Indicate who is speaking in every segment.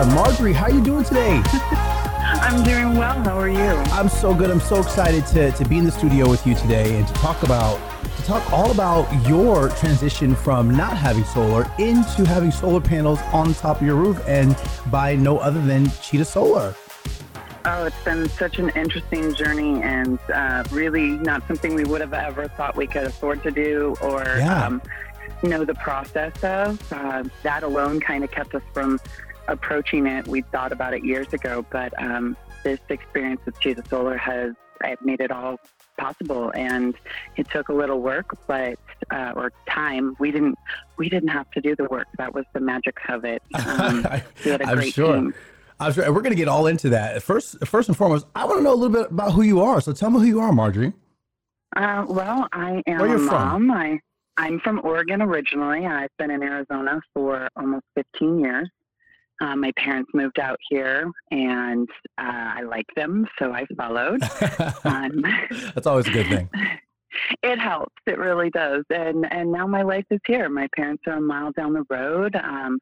Speaker 1: Solar. Marjorie, how are you doing today?
Speaker 2: I'm doing well. How are you?
Speaker 1: I'm so good. I'm so excited to, to be in the studio with you today and to talk about to talk all about your transition from not having solar into having solar panels on top of your roof and by no other than Cheetah Solar.
Speaker 2: Oh, it's been such an interesting journey and uh, really not something we would have ever thought we could afford to do or
Speaker 1: Yeah.
Speaker 2: um, know the process of. Uh, that alone kind of kept us from approaching it. We thought about it years ago, but um, this experience with Cheetah Solar has uh, made it all possible and it took a little work but uh, or time we didn't we didn't have to do the work that was the magic of it um, we had a
Speaker 1: I'm
Speaker 2: great
Speaker 1: sure.
Speaker 2: team
Speaker 1: I'm sure. We're going to get all into that. First, first and foremost, I want to know a little bit about who you are. So tell me who you are, Marjorie.
Speaker 2: Uh, well, I am
Speaker 1: Where you
Speaker 2: a
Speaker 1: from?
Speaker 2: I, I'm from Oregon originally. I've been in Arizona for almost 15 years. Uh, my parents moved out here, and uh, I like them, so I followed. Um,
Speaker 1: That's always a good thing.
Speaker 2: it helps. It really does. And and now my life is here. My parents are a mile down the road. Um,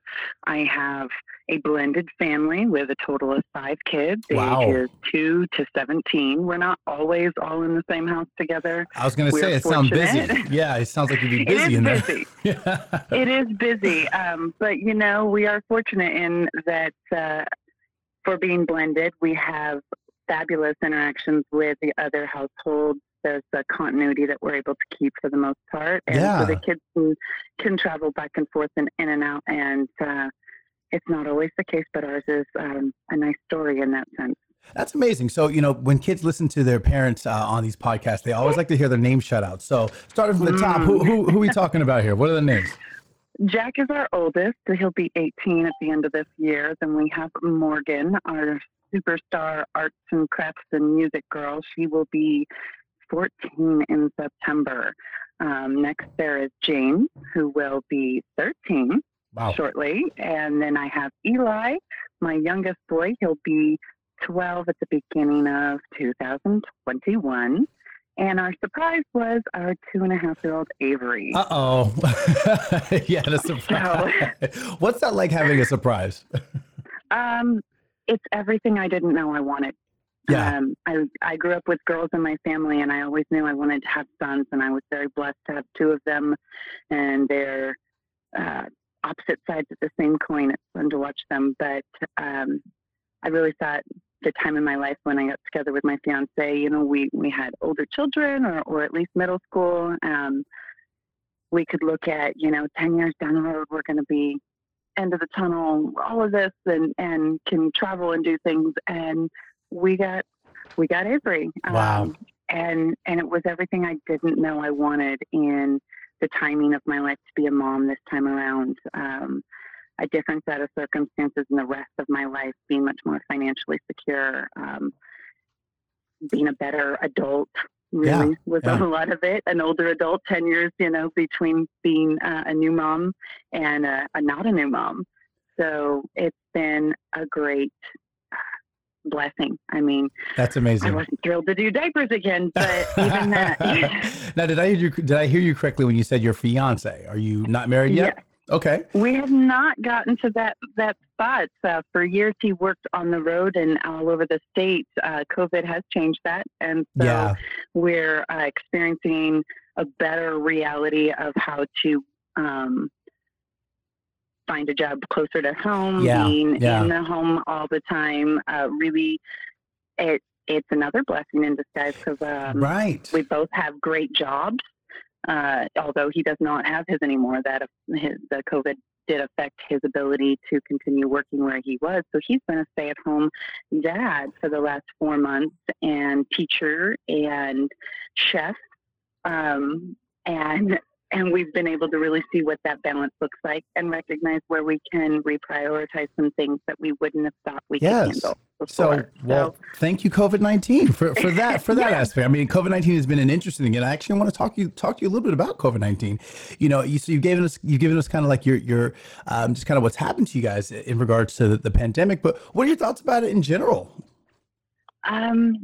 Speaker 2: I have a blended family with a total of five kids,
Speaker 1: Wow.
Speaker 2: ages two to 17. We're not always all in the same house together.
Speaker 1: I was going to say it sounds busy. Yeah, it sounds like you'd be busy
Speaker 2: is
Speaker 1: in
Speaker 2: busy.
Speaker 1: Yeah.
Speaker 2: it is busy, um, but you know we are fortunate in that uh, for being blended, we have fabulous interactions with the other households. There's a continuity that we're able to keep for the most part, and
Speaker 1: Yeah.
Speaker 2: so the kids can, can travel back and forth and in and out. And uh, it's not always the case, but ours is um, a nice story in that sense.
Speaker 1: That's amazing. So, you know, when kids listen to their parents uh, on these podcasts, they always like to hear their name shout out. So, starting from the top, who, who, who are we talking about here? What are the names?
Speaker 2: Jack is our oldest, he'll be 18 at the end of this year. Then we have Morgan, our superstar arts and crafts and music girl. She will be 14 in September. Um, next, there is Jane, who will be 13
Speaker 1: Wow.
Speaker 2: shortly. And then I have Eli, my youngest boy. He'll be 12 at the beginning of 2021. And our surprise was our two and a half year old Avery.
Speaker 1: Uh oh. yeah, the surprise. What's that like having a surprise?
Speaker 2: Um, it's everything I didn't know I wanted.
Speaker 1: Yeah.
Speaker 2: Um, I I grew up with girls in my family, and I always knew I wanted to have sons, and I was very blessed to have two of them, and they're uh, opposite sides of the same coin. It's fun to watch them, but um, I really thought the time in my life when I got together with my fiance, you know, we we had older children, or or at least middle school. Um, we could look at, you know, ten years down the road, we're going to be end of the tunnel, all of this, and and can travel and do things. And we got we got Avery.
Speaker 1: Wow.
Speaker 2: and and it was everything I didn't know I wanted in the timing of my life to be a mom this time around. Um, a different set of circumstances in the rest of my life, being much more financially secure, um, being a better adult. Really
Speaker 1: Yeah,
Speaker 2: was
Speaker 1: yeah.
Speaker 2: a lot of it. An older adult, ten years, you know, between being uh, a new mom and a, a not a new mom. So it's been a great uh, blessing. I mean,
Speaker 1: That's amazing.
Speaker 2: I wasn't thrilled to do diapers again, but even that.
Speaker 1: now, did I hear you? Did I hear you correctly when you said your fiance? Are you not married yet?
Speaker 2: Yes.
Speaker 1: Okay.
Speaker 2: We have not gotten to that that spot. Uh, for years, he worked on the road and all over the state. Uh, COVID has changed that, and so
Speaker 1: Yeah.
Speaker 2: we're uh, experiencing a better reality of how to um, find a job closer to home,
Speaker 1: Yeah,
Speaker 2: being
Speaker 1: yeah.
Speaker 2: in the home all the time. Uh, really, it it's another blessing in disguise because um,
Speaker 1: right.
Speaker 2: we both have great jobs. Uh, although he does not have his anymore, that his, the COVID did affect his ability to continue working where he was. So he's been a stay-at-home dad for the last four months, and teacher and chef, um, and and we've been able to really see what that balance looks like and recognize where we can reprioritize some things that we wouldn't have thought we
Speaker 1: Yes.
Speaker 2: could handle
Speaker 1: So,
Speaker 2: before.
Speaker 1: well, thank you, COVID nineteen, for, for that for that
Speaker 2: Yeah.
Speaker 1: aspect. I mean, COVID nineteen has been an interesting thing, and I actually want to talk you talk to you a little bit about COVID nineteen. You know, you so you've given us you've given us kind of like your your um, just kind of what's happened to you guys in regards to the, the pandemic. But what are your thoughts about it in general?
Speaker 2: Um,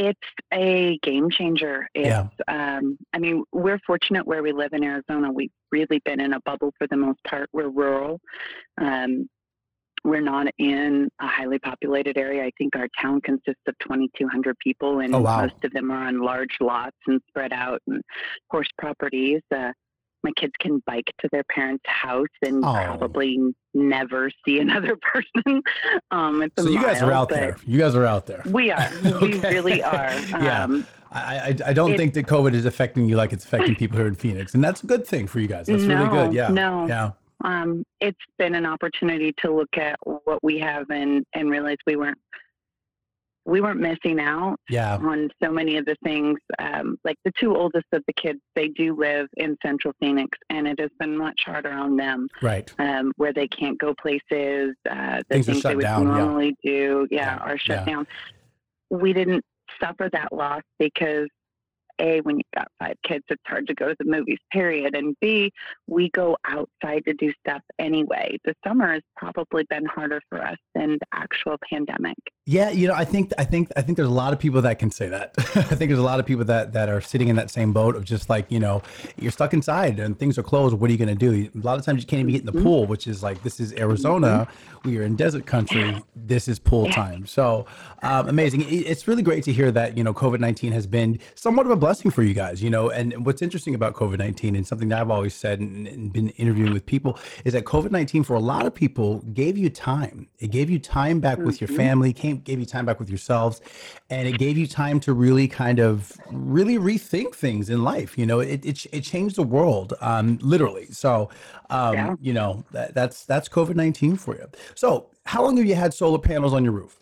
Speaker 2: it's a game changer. It's,
Speaker 1: Yeah.
Speaker 2: um, I mean, we're fortunate where we live in Arizona. We've really been in a bubble for the most part. We're rural. Um, we're not in a highly populated area. I think our town consists of 2,200 people, and
Speaker 1: Oh, wow.
Speaker 2: most of them are on large lots and spread out and horse properties. Uh, my kids can bike to their parents' house and
Speaker 1: Oh.
Speaker 2: probably never see another person. um, it's a
Speaker 1: So you guys are out there. You guys are out there.
Speaker 2: We are. We really are.
Speaker 1: Yeah.
Speaker 2: Um,
Speaker 1: I, I, I don't
Speaker 2: It-
Speaker 1: think that COVID is affecting you like it's affecting people here in Phoenix, and that's a good thing for you guys. That's really good.
Speaker 2: No,
Speaker 1: Yeah.
Speaker 2: no.
Speaker 1: Yeah.
Speaker 2: um, it's been an opportunity to look at what we have and, and realize we weren't we weren't missing out
Speaker 1: Yeah.
Speaker 2: on so many of the things. Um, like the two oldest of the kids, they do live in Central Phoenix, and it has been much harder on them
Speaker 1: Right.
Speaker 2: um, where they can't go places. Uh, the
Speaker 1: Things are
Speaker 2: things
Speaker 1: shut
Speaker 2: they would
Speaker 1: down, yeah.
Speaker 2: normally do, yeah,
Speaker 1: Yeah,
Speaker 2: are shut
Speaker 1: yeah.
Speaker 2: down. We didn't suffer that loss because a when you've got five kids, it's hard to go to the movies. Period. And b we go outside to do stuff anyway. The summer has probably been harder for us than the actual pandemic.
Speaker 1: Yeah, you know, I think I think I think there's a lot of people that can say that. I think there's a lot of people that that are sitting in that same boat of just like, you know, you're stuck inside and things are closed. What are you going to do? A lot of times you can't even get in the
Speaker 2: Mhm.
Speaker 1: pool, which is like this is Arizona. We are in desert country. This is pool time. So um, amazing. It's really great to hear that you know COVID nineteen has been somewhat of a blessing for you guys. You know, and what's interesting about COVID nineteen and something that I've always said and, and been interviewing with people is that COVID nineteen for a lot of people gave you time. It gave you time back with your
Speaker 2: Mhm.
Speaker 1: family, came gave you time back with yourselves, and it gave you time to really kind of really rethink things in life. You know, it it, it changed the world, um, literally. So, um,
Speaker 2: Yeah.
Speaker 1: you know, that, that's that's COVID nineteen for you. So, how long have you had solar panels on your roof?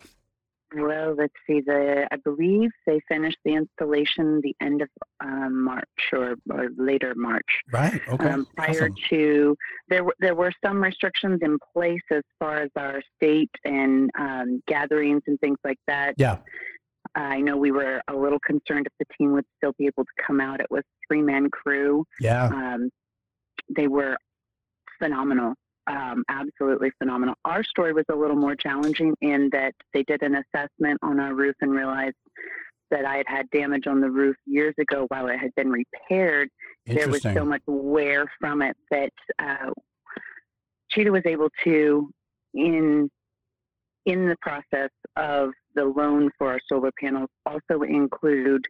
Speaker 2: Well, let's see. The I believe they finished the installation the end of um, March or, or later March.
Speaker 1: Right. Okay.
Speaker 2: um, prior
Speaker 1: awesome.
Speaker 2: to there were there were some restrictions in place as far as our state and um, gatherings and things like that.
Speaker 1: Yeah.
Speaker 2: I know we were a little concerned if the team would still be able to come out. It was three man crew.
Speaker 1: Yeah.
Speaker 2: Um, they were phenomenal, um, absolutely phenomenal. Our story was a little more challenging in that they did an assessment on our roof and realized that I had had damage on the roof years ago while it had been repaired there was so much wear from it that uh, Cheetah was able to, in in the process of the loan for our solar panels, also include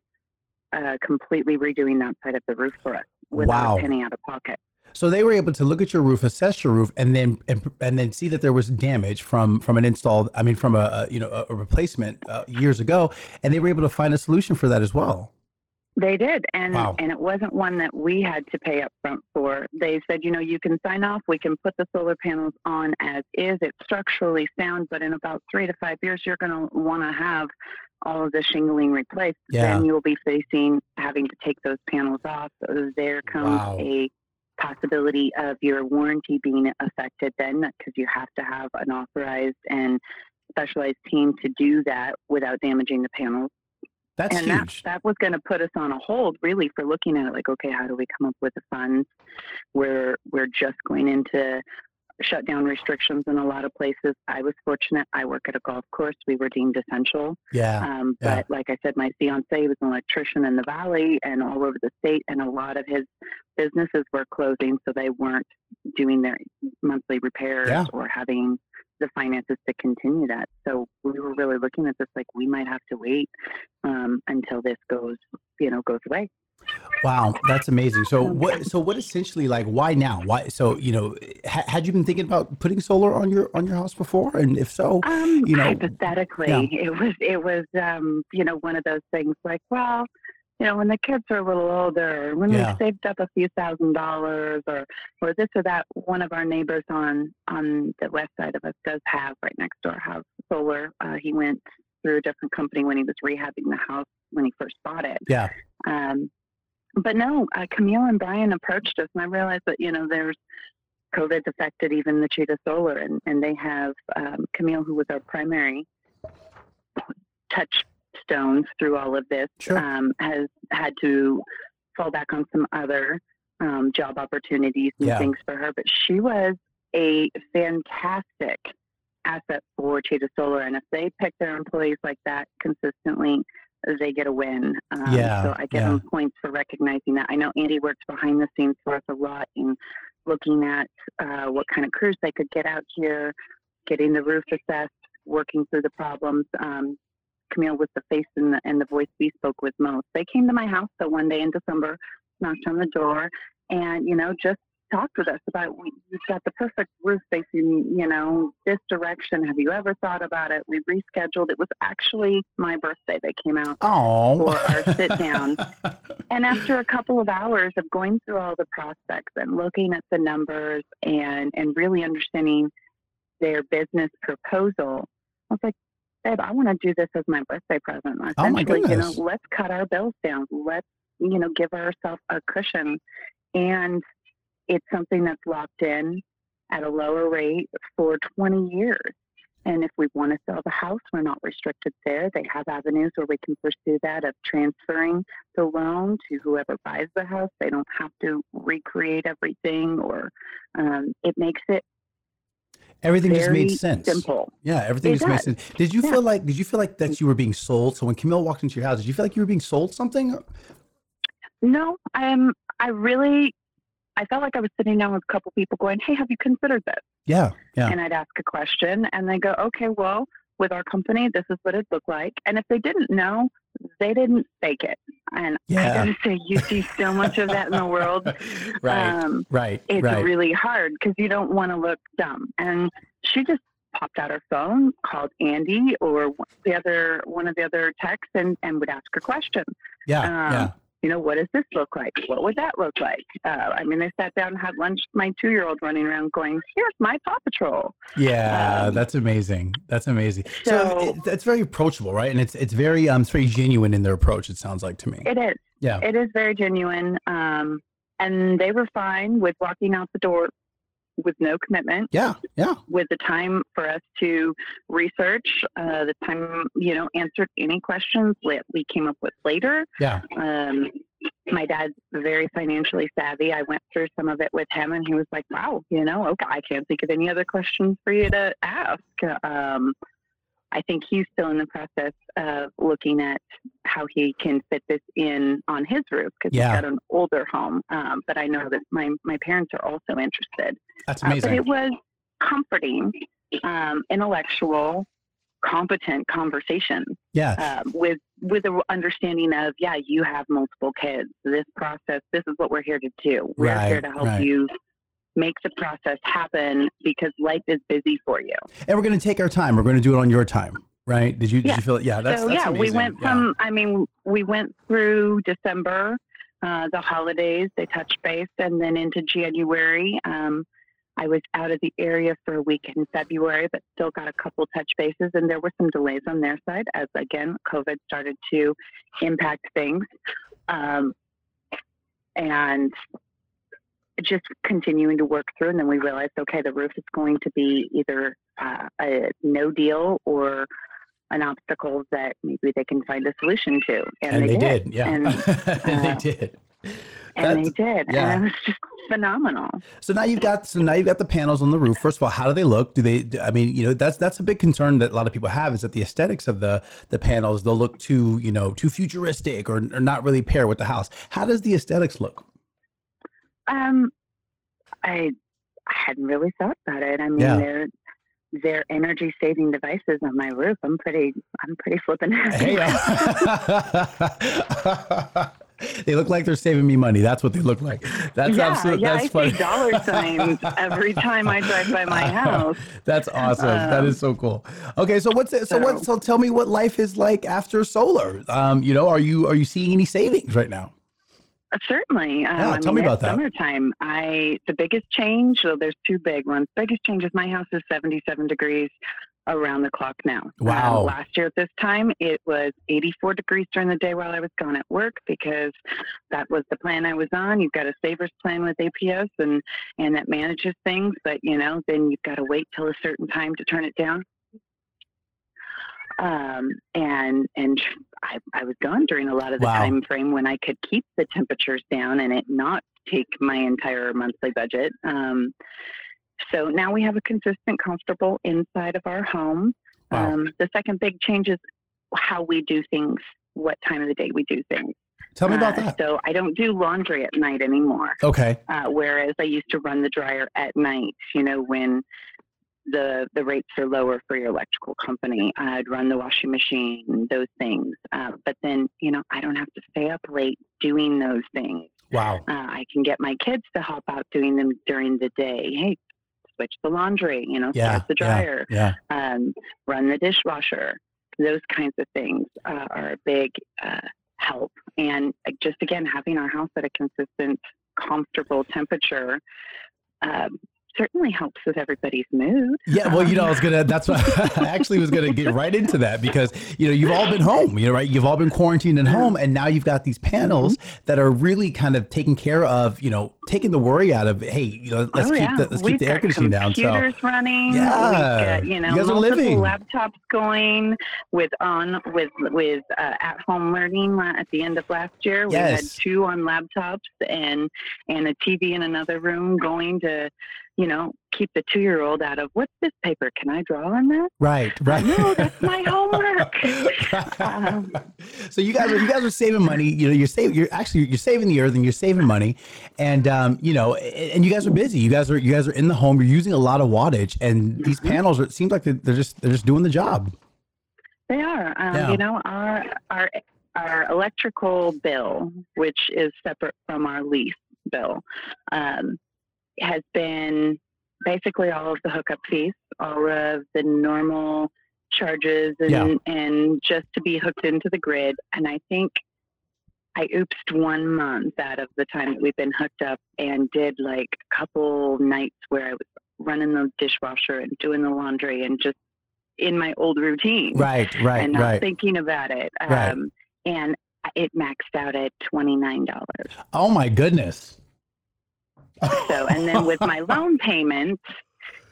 Speaker 2: uh, completely redoing that side of the roof for us without
Speaker 1: Wow.
Speaker 2: a penny out of pocket.
Speaker 1: So they were able to look at your roof, assess your roof, and then and, and then see that there was damage from from an installed, I mean, from a, a you know a, a replacement uh, years ago, and they were able to find a solution for that as well.
Speaker 2: They did, and
Speaker 1: Wow.
Speaker 2: and it wasn't one that we had to pay up front for. They said, you know, you can sign off. We can put the solar panels on as is. It's structurally sound, but in about three to five years, you're going to want to have all of the shingling replaced.
Speaker 1: Yeah.
Speaker 2: Then you'll be facing having to take those panels off. So there comes
Speaker 1: Wow.
Speaker 2: a possibility of your warranty being affected then because you have to have an authorized and specialized team to do that without damaging the panels
Speaker 1: That's
Speaker 2: and that,
Speaker 1: huge.
Speaker 2: that was going to put us on a hold really for looking at it like okay how do we come up with the funds we're we're just going into shutdown restrictions in a lot of places i was fortunate i work at a golf course we were deemed essential
Speaker 1: yeah.
Speaker 2: um,
Speaker 1: yeah.
Speaker 2: but like i said my fiance was an electrician in the valley and all over the state and a lot of his businesses were closing so they weren't doing their monthly repairs
Speaker 1: Yeah.
Speaker 2: or having the finances to continue that so we were really looking at this like we might have to wait um, until this goes you know goes away
Speaker 1: Wow, that's amazing. So what? So what? Essentially, like, why now? Why? So you know, ha- had you been thinking about putting solar on your on your house before? And if so,
Speaker 2: Um,
Speaker 1: you know,
Speaker 2: hypothetically,
Speaker 1: yeah.
Speaker 2: it was it was um, you know one of those things like, well, you know, when the kids are a little older, when
Speaker 1: Yeah.
Speaker 2: they've saved up a few thousand dollars, or or this or that. One of our neighbors on on the west side of us does have right next door have solar. Uh, he went through a different company when he was rehabbing the house when he first bought it.
Speaker 1: yeah,
Speaker 2: Um, but no, uh, Camille and Brian approached us, and I realized that you know there's COVID's affected even the Cheetah Solar, and and they have um, Camille, who was our primary touchstones through all of this,
Speaker 1: Sure.
Speaker 2: um, has had to fall back on some other um, job opportunities and
Speaker 1: Yeah.
Speaker 2: things for her. But she was a fantastic asset for Cheetah Solar, and if they pick their employees like that consistently, they get a win. Um,
Speaker 1: Yeah,
Speaker 2: So I give
Speaker 1: yeah.
Speaker 2: them points for recognizing that. I know Andy works behind the scenes for us a lot in looking at uh, what kind of crews they could get out here getting the roof assessed, working through the problems. Um, Camille was the face and the, and the voice we spoke with most. They came to my house so one day in December, knocked on the door, and you know just talked with us about you've got the perfect roof facing you know this direction. Have you ever thought about it? We rescheduled. It was actually my birthday. They came out
Speaker 1: Oh.
Speaker 2: for our sit down. And after a couple of hours of going through all the prospects and looking at the numbers and and really understanding their business proposal, I was like, babe, I want to do this as my birthday present.
Speaker 1: Oh,
Speaker 2: you know,
Speaker 1: goodness.
Speaker 2: let's cut our bills down. Let's you know give ourselves a cushion, and it's something that's locked in at a lower rate for 20 years. And if we want to sell the house, we're not restricted there. They have avenues where we can pursue that of transferring the loan to whoever buys the house. They don't have to recreate everything, or um, it makes it
Speaker 1: Everything just made sense.
Speaker 2: simple.
Speaker 1: Yeah, everything
Speaker 2: It
Speaker 1: just made
Speaker 2: does.
Speaker 1: sense. Did you
Speaker 2: Yeah.
Speaker 1: feel like did you feel like that you were being sold? So when Camille walked into your house, did you feel like you were being sold something?
Speaker 2: No, I'm. I really, I felt like I was sitting down with a couple people, going, "Hey, have you considered this?"
Speaker 1: Yeah, yeah.
Speaker 2: And I'd ask a question, and they go, "Okay, well, with our company, this is what it looked like." And if they didn't know, they didn't fake it. And
Speaker 1: Yeah.
Speaker 2: I gotta say, you see so much of that in the world.
Speaker 1: right,
Speaker 2: Um,
Speaker 1: right,
Speaker 2: it's
Speaker 1: right.
Speaker 2: really hard because you don't want to look dumb. And she just popped out her phone, called Andy or one- the other one of the other techs, and and would ask her question.
Speaker 1: yeah,
Speaker 2: um,
Speaker 1: yeah.
Speaker 2: You know, what does this look like? What would that look like? Uh, I mean, they sat down and had lunch. My two-year-old running around going, "Here's my Paw Patrol."
Speaker 1: Yeah,
Speaker 2: um,
Speaker 1: that's amazing. That's amazing. So,
Speaker 2: so-
Speaker 1: it, it's very approachable, right? And it's it's very um it's very genuine in their approach. It sounds like to me.
Speaker 2: It is.
Speaker 1: Yeah.
Speaker 2: It is very genuine. Um, and they were fine with walking out the door with no commitment.
Speaker 1: Yeah, yeah,
Speaker 2: with the time for us to research, uh, the time, you know, answered any questions that we came up with later.
Speaker 1: yeah.
Speaker 2: Um, my dad's very financially savvy. I went through some of it with him, and he was like, "Wow, you know, okay, I can't think of any other questions for you to ask." Um, I think he's still in the process of looking at how he can fit this in on his roof because
Speaker 1: Yeah.
Speaker 2: he's got an older home. Um, but I know that my my parents are also interested.
Speaker 1: That's
Speaker 2: Uh, but
Speaker 1: amazing.
Speaker 2: it was comforting, um, intellectual, competent conversation
Speaker 1: yeah,
Speaker 2: um, with with the understanding of yeah, you have multiple kids. This process, this is what we're here to do. We're here to help
Speaker 1: right.
Speaker 2: you make the process happen because life is busy for you.
Speaker 1: and we're gonna take our time. We're gonna do it on your time, right? Did you did
Speaker 2: Yeah.
Speaker 1: you feel it? Yeah, that's
Speaker 2: so
Speaker 1: that's
Speaker 2: yeah, we
Speaker 1: amazing.
Speaker 2: went
Speaker 1: Yeah.
Speaker 2: from. I mean, we went through December, uh, the holidays. They touched base, and then into January. Um, I was out of the area for a week in February, but still got a couple touch bases, and there were some delays on their side as again COVID started to impact things, um, and just continuing to work through. And then we realized, okay, the roof is going to be either uh, a no deal or an obstacle that maybe they can find a solution to.
Speaker 1: and they did. Yeah,
Speaker 2: And,
Speaker 1: and they
Speaker 2: uh,
Speaker 1: did.
Speaker 2: and they did.
Speaker 1: yeah.
Speaker 2: And it was just phenomenal.
Speaker 1: So now you've got so now you've got the panels on the roof. First of all, how do they look? Do they? I mean, you know, that's that's a big concern that a lot of people have is that the aesthetics of the the panels they'll look too you know too futuristic or, or not really pair with the house. How does the aesthetics look?
Speaker 2: Um, I, I hadn't really thought about it. I mean,
Speaker 1: Yeah.
Speaker 2: they're they're energy saving devices on my roof. I'm pretty I'm pretty flipping happy.
Speaker 1: Hey, they look like they're saving me money. That's what they look like. That's
Speaker 2: yeah,
Speaker 1: absolutely
Speaker 2: yeah.
Speaker 1: that's
Speaker 2: I
Speaker 1: funny.
Speaker 2: dollar signs every time I drive by my house.
Speaker 1: That's awesome. that
Speaker 2: Um,
Speaker 1: is so cool. Okay, so what's it? So what?
Speaker 2: so-
Speaker 1: So tell me what life is like after solar. Um, you know, are you are you seeing any savings right now?
Speaker 2: Uh, Certainly. Um,
Speaker 1: Yeah,
Speaker 2: I
Speaker 1: tell
Speaker 2: mean,
Speaker 1: me about that.
Speaker 2: Summertime. I the biggest change. So there's two big ones. Biggest change is my house is 77 degrees around the clock now. Um,
Speaker 1: Wow.
Speaker 2: last year at this time, it was 84 degrees during the day while I was gone at work because that was the plan I was on. You've got a savers plan with APS and and that manages things, but you know then you've got to wait till a certain time to turn it down. Um, and and I, I was gone during a lot of the
Speaker 1: Wow.
Speaker 2: time frame when I could keep the temperatures down and it not take my entire monthly budget. Um, so now we have a consistent, comfortable inside of our home.
Speaker 1: Wow.
Speaker 2: Um, the second big change is how we do things, what time of the day we do things.
Speaker 1: Tell me about
Speaker 2: Uh,
Speaker 1: that.
Speaker 2: So I don't do laundry at night anymore.
Speaker 1: Okay.
Speaker 2: Uh, whereas I used to run the dryer at night, you know, when the the rates are lower for your electrical company. I'd run the washing machine, those things. Uh, but then, you know, I don't have to stay up late doing those things.
Speaker 1: Wow.
Speaker 2: Uh, I can get my kids to help out doing them during the day. Hey, switch the laundry, you know,
Speaker 1: Yeah.
Speaker 2: the dryer,
Speaker 1: Yeah.
Speaker 2: um, run the dishwasher. Those kinds of things uh, are a big uh, help. And just again, having our house at a consistent, comfortable temperature um, certainly helps with everybody's mood.
Speaker 1: Yeah, well, you know, I was gonna. That's what I actually was gonna get right into that because you know you've all been home, you know, right? You've all been quarantined at home, and now you've got these panels
Speaker 2: Mm-hmm.
Speaker 1: that are really kind of taking care of, you know, taking the worry out of. Hey, you know, let's
Speaker 2: oh,
Speaker 1: keep
Speaker 2: yeah.
Speaker 1: the let's
Speaker 2: We've
Speaker 1: keep the air conditioning down. So
Speaker 2: Computers running.
Speaker 1: Yeah.
Speaker 2: We've you know,
Speaker 1: You guys are living.
Speaker 2: laptops going with on with with uh, at home learning at the end of last year. Yes. We had two on laptops and and a TV in another room going to, you know, keep the two year old out of what's this paper? Can I draw on that?
Speaker 1: right, right.
Speaker 2: No, that's my homework. Um,
Speaker 1: so you guys are you guys are saving money. You know, you're saving. You're actually you're saving the earth and you're saving money, and um, you know, and you guys are busy. You guys are you guys are in the home. You're using a lot of wattage, and these
Speaker 2: Mhm.
Speaker 1: panels. Are, it seems like they're, they're just they're just doing the job.
Speaker 2: They are. Um,
Speaker 1: Yeah.
Speaker 2: You know, our our our electrical bill, which is separate from our lease bill, um, has been basically all of the hookup fees, all of the normal charges, and
Speaker 1: Yeah.
Speaker 2: and just to be hooked into the grid. And I think I oopsed one month out of the time that we've been hooked up, and did like a couple nights where I was running the dishwasher and doing the laundry and just in my old routine
Speaker 1: Right, right,
Speaker 2: and not
Speaker 1: right.
Speaker 2: thinking about it.
Speaker 1: Right.
Speaker 2: Um, and it maxed out at twenty nine dollars.
Speaker 1: Oh my goodness.
Speaker 2: So, and then with my loan payments,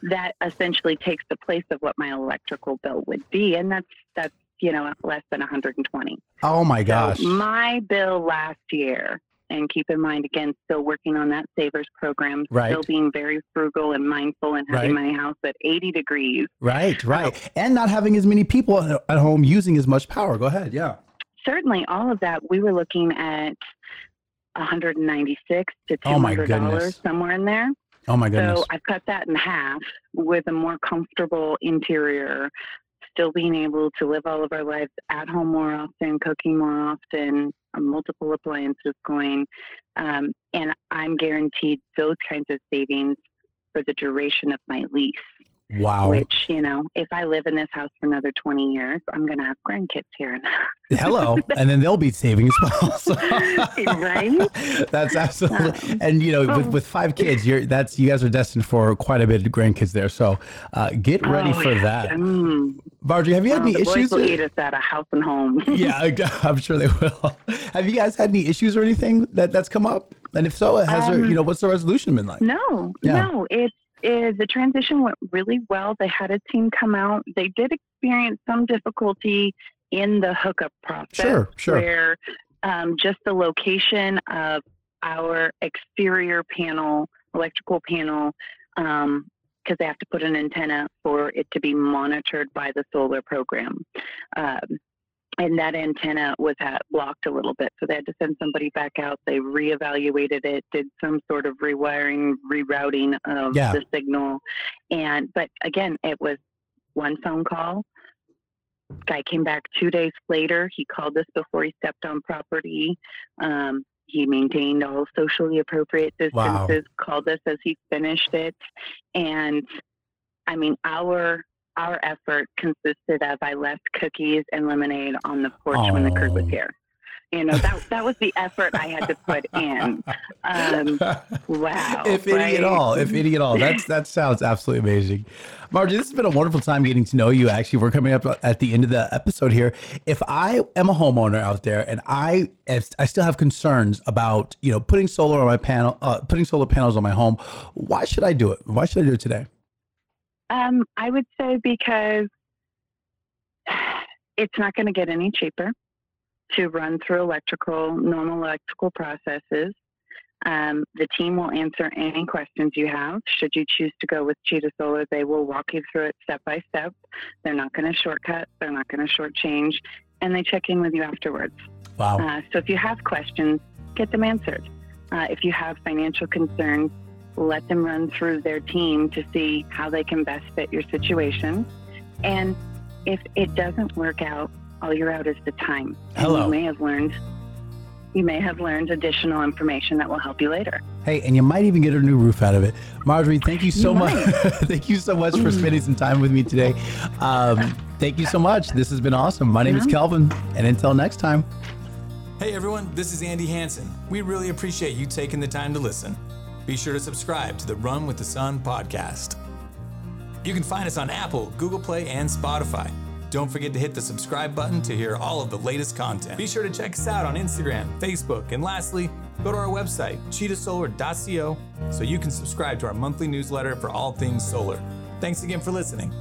Speaker 2: that essentially takes the place of what my electrical bill would be, and that's that's you know less than one hundred and twenty.
Speaker 1: Oh my gosh.
Speaker 2: So my bill last year. And keep in mind, again, still working on that savers program,
Speaker 1: Right.
Speaker 2: still being very frugal and mindful and having my house at 80 degrees.
Speaker 1: Right, right. And not having as many people at home using as much power. Go ahead. Yeah.
Speaker 2: certainly all of that we were looking at 196 to
Speaker 1: Oh, my
Speaker 2: 200 dollars
Speaker 1: goodness.
Speaker 2: somewhere in there
Speaker 1: Oh my goodness.
Speaker 2: so i've cut that in half with a more comfortable interior still being able to live all of our lives at home more often cooking more often multiple appliances going um, and i'm guaranteed those kinds of savings for the duration of my lease
Speaker 1: wow.
Speaker 2: which you know if i live in this house for another 20 years i'm going to have grandkids here and
Speaker 1: Hello. and then they'll be saving as well. So-
Speaker 2: Right?
Speaker 1: That's absolutely.
Speaker 2: Um,
Speaker 1: and you know, with,
Speaker 2: oh.
Speaker 1: with five kids, you're that's you guys are destined for quite a bit of grandkids there. So uh, get ready
Speaker 2: Oh,
Speaker 1: for
Speaker 2: yeah.
Speaker 1: that.
Speaker 2: Mm.
Speaker 1: Marjorie, have you had
Speaker 2: Oh,
Speaker 1: any
Speaker 2: the boys
Speaker 1: issues?
Speaker 2: will eat us at a house and home.
Speaker 1: yeah, I- I'm sure they will. Have you guys had any issues or anything that that's come up? And if so, has there,
Speaker 2: Um,
Speaker 1: you know, what's the resolution been like?
Speaker 2: No,
Speaker 1: Yeah.
Speaker 2: no. It, it the transition went really well. They had a team come out. They did experience some difficulty in the hookup process,
Speaker 1: Sure, sure.
Speaker 2: where um, just the location of our exterior panel, electrical panel, because they have to put an antenna for it to be monitored by the solar program. Um, and that antenna was at, blocked a little bit, so they had to send somebody back out. They reevaluated it, did some sort of rewiring, rerouting of
Speaker 1: Yeah.
Speaker 2: the signal, and but again, it was one phone call. Guy came back two days later. He called us before he stepped on property. Um, he maintained all socially appropriate distances,
Speaker 1: Wow.
Speaker 2: distances. Called us as he finished it, and I mean our our effort consisted of I left cookies and lemonade on the porch when the crew was
Speaker 1: Oh.
Speaker 2: here. You know that that was the effort I had to put in. Um, wow.
Speaker 1: if any at all, if any at all. That's that sounds absolutely amazing. Margie, this has been a wonderful time getting to know you. Actually, we're coming up at the end of the episode here. If I am a homeowner out there and I if I still have concerns about you know putting solar on my panel, uh, putting solar panels on my home, why should I do it? Why should I do it today?
Speaker 2: Um, I would say because it's not going to get any cheaper to run through electrical, normal electrical processes. Um, the team will answer any questions you have. Should you choose to go with Cheetah Solar, they will walk you through it step by step. They're not going to shortcut, they're not going to shortchange, and they check in with you afterwards.
Speaker 1: Wow.
Speaker 2: Uh, so if you have questions, get them answered. Uh, if you have financial concerns, let them run through their team to see how they can best fit your situation. And if it doesn't work out, all you're out is the time.
Speaker 1: Hello.
Speaker 2: And you may have learned you may have learned additional information that will help you later.
Speaker 1: Hey, and you might even get a new roof out of it. Marjorie, thank you so
Speaker 2: You
Speaker 1: much. thank you so much for spending some time with me today. Um, thank you so much. This has been awesome. My name is
Speaker 2: Yeah.
Speaker 1: Kelvin, and until next time.
Speaker 3: Hey everyone, this is Andy Hansen. We really appreciate you taking the time to listen. Be sure to subscribe to the Run with the Sun podcast. You can find us on Apple, Google Play, and Spotify. Don't forget to hit the subscribe button to hear all of the latest content. Be sure to check us out on Instagram, Facebook, and lastly, go to our website, cheetahsolar.co, so you can subscribe to our monthly newsletter for all things solar. Thanks again for listening.